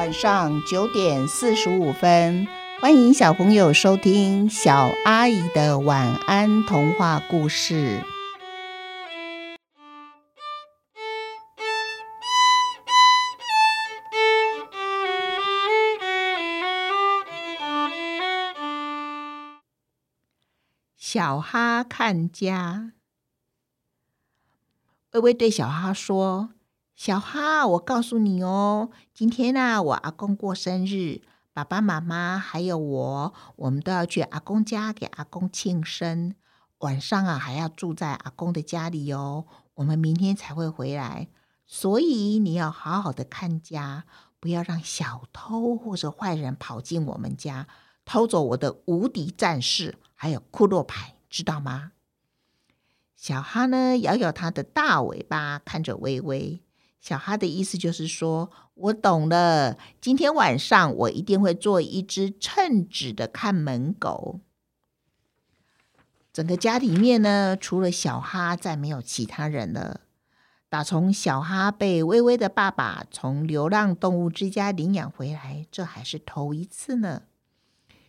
晚上九点四十五分，欢迎小朋友收听小阿姨的晚安童话故事。小哈看家，微微对小哈说。小哈，我告诉你哦，今天呢，我阿公过生日，爸爸妈妈还有我，我们都要去阿公家给阿公庆生。晚上啊，还要住在阿公的家里哦。我们明天才会回来，所以你要好好的看家，不要让小偷或者坏人跑进我们家，偷走我的无敌战士还有库洛牌，知道吗？小哈呢，摇摇他的大尾巴，看着微微。小哈的意思就是说，我懂了。今天晚上我一定会做一只称职的看门狗。整个家里面呢，除了小哈，再没有其他人了。打从小哈被微微的爸爸从流浪动物之家领养回来，这还是头一次呢。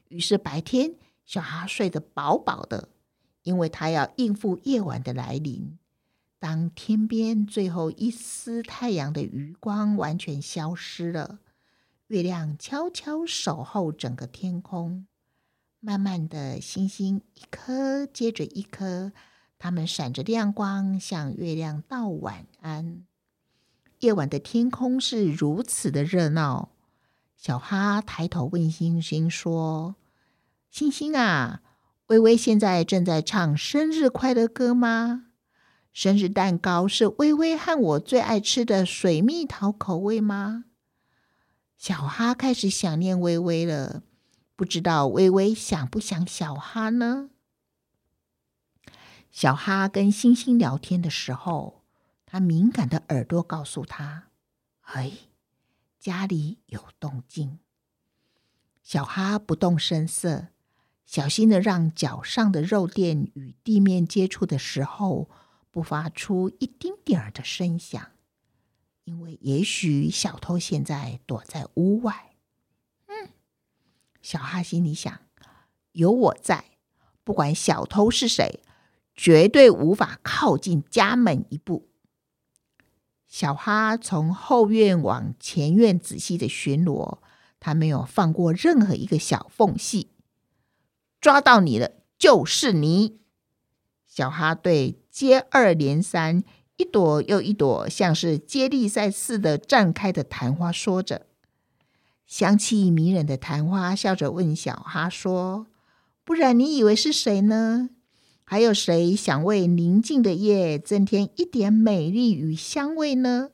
于是白天，小哈睡得饱饱的，因为他要应付夜晚的来临。当天边最后一丝太阳的余光完全消失了，月亮悄悄守候整个天空。慢慢的，星星一颗接着一颗，它们闪着亮光，向月亮道晚安。夜晚的天空是如此的热闹。小哈抬头问星星说：“星星啊，微微现在正在唱生日快乐歌吗？”生日蛋糕是微微和我最爱吃的水蜜桃口味吗？小哈开始想念微微了，不知道微微想不想小哈呢？小哈跟星星聊天的时候，他敏感的耳朵告诉他：“哎，家里有动静。”小哈不动声色，小心的让脚上的肉垫与地面接触的时候。不发出一丁点儿的声响，因为也许小偷现在躲在屋外。嗯，小哈心里想：有我在，不管小偷是谁，绝对无法靠近家门一步。小哈从后院往前院仔细的巡逻，他没有放过任何一个小缝隙。抓到你了，就是你！小哈对。接二连三，一朵又一朵，像是接力赛似的绽开的昙花，说着，香气迷人的昙花笑着问小哈说：“不然你以为是谁呢？还有谁想为宁静的夜增添一点美丽与香味呢？”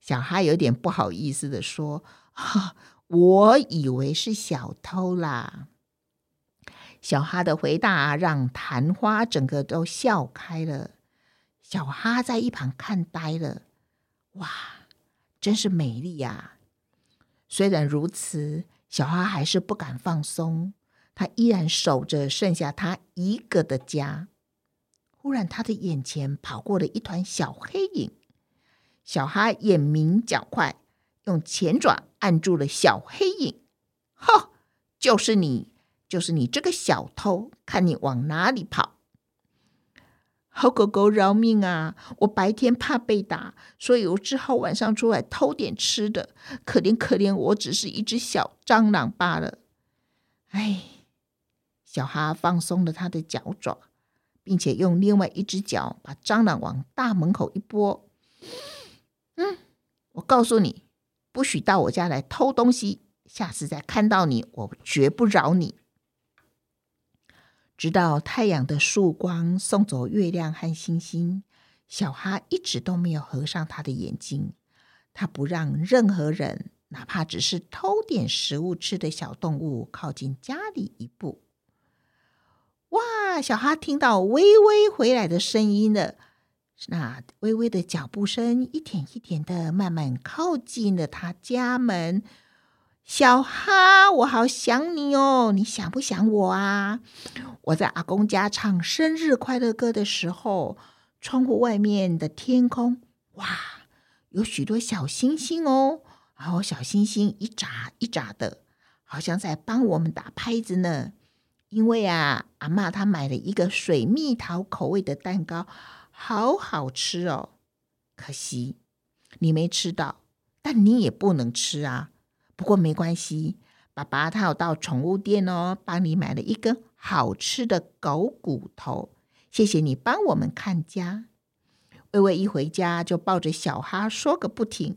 小哈有点不好意思的说：“啊，我以为是小偷啦。”小哈的回答让昙花整个都笑开了。小哈在一旁看呆了，哇，真是美丽呀！虽然如此，小哈还是不敢放松，他依然守着剩下他一个的家。忽然，他的眼前跑过了一团小黑影。小哈眼明脚快，用前爪按住了小黑影。哈，就是你！就是你这个小偷，看你往哪里跑！好狗狗饶命啊！我白天怕被打，所以我只好晚上出来偷点吃的。可怜可怜，我只是一只小蟑螂罢了。哎，小哈放松了他的脚爪，并且用另外一只脚把蟑螂往大门口一拨。嗯，我告诉你，不许到我家来偷东西。下次再看到你，我绝不饶你。直到太阳的曙光送走月亮和星星，小哈一直都没有合上他的眼睛。他不让任何人，哪怕只是偷点食物吃的小动物，靠近家里一步。哇！小哈听到微微回来的声音了，那微微的脚步声一点一点的慢慢靠近了他家门。小哈，我好想你哦！你想不想我啊？我在阿公家唱生日快乐歌的时候，窗户外面的天空，哇，有许多小星星哦，然后小星星一眨一眨的，好像在帮我们打拍子呢。因为啊，阿妈她买了一个水蜜桃口味的蛋糕，好好吃哦。可惜你没吃到，但你也不能吃啊。不过没关系，爸爸他有到宠物店哦，帮你买了一根好吃的狗骨头。谢谢你帮我们看家。微微一回家就抱着小哈说个不停。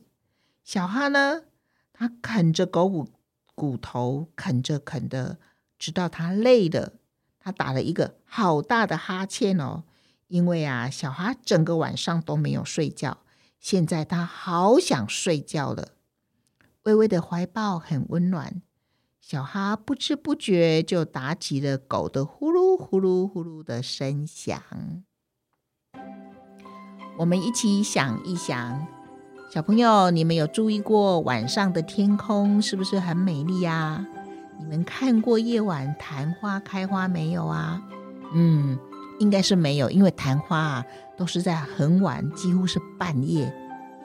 小哈呢，他啃着狗骨骨头，啃着啃的。直到他累了，他打了一个好大的哈欠哦。因为啊，小哈整个晚上都没有睡觉，现在他好想睡觉了。微微的怀抱很温暖，小哈不知不觉就打起了狗的呼噜呼噜呼噜的声响。我们一起想一想，小朋友，你们有注意过晚上的天空是不是很美丽呀？你们看过夜晚昙花开花没有啊？嗯，应该是没有，因为昙花啊都是在很晚，几乎是半夜。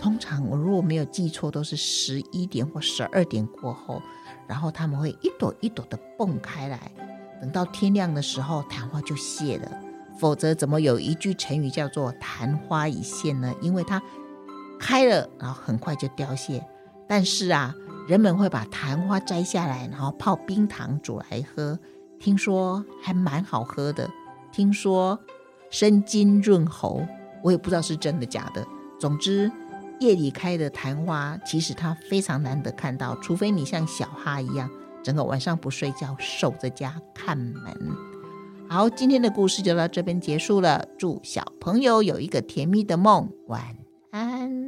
通常我如果没有记错，都是十一点或十二点过后，然后他们会一朵一朵的蹦开来。等到天亮的时候，昙花就谢了。否则怎么有一句成语叫做“昙花一现”呢？因为它开了，然后很快就凋谢。但是啊。人们会把昙花摘下来，然后泡冰糖煮来喝，听说还蛮好喝的。听说生津润喉，我也不知道是真的假的。总之，夜里开的昙花，其实它非常难得看到，除非你像小哈一样，整个晚上不睡觉，守在家看门。好，今天的故事就到这边结束了。祝小朋友有一个甜蜜的梦，晚安。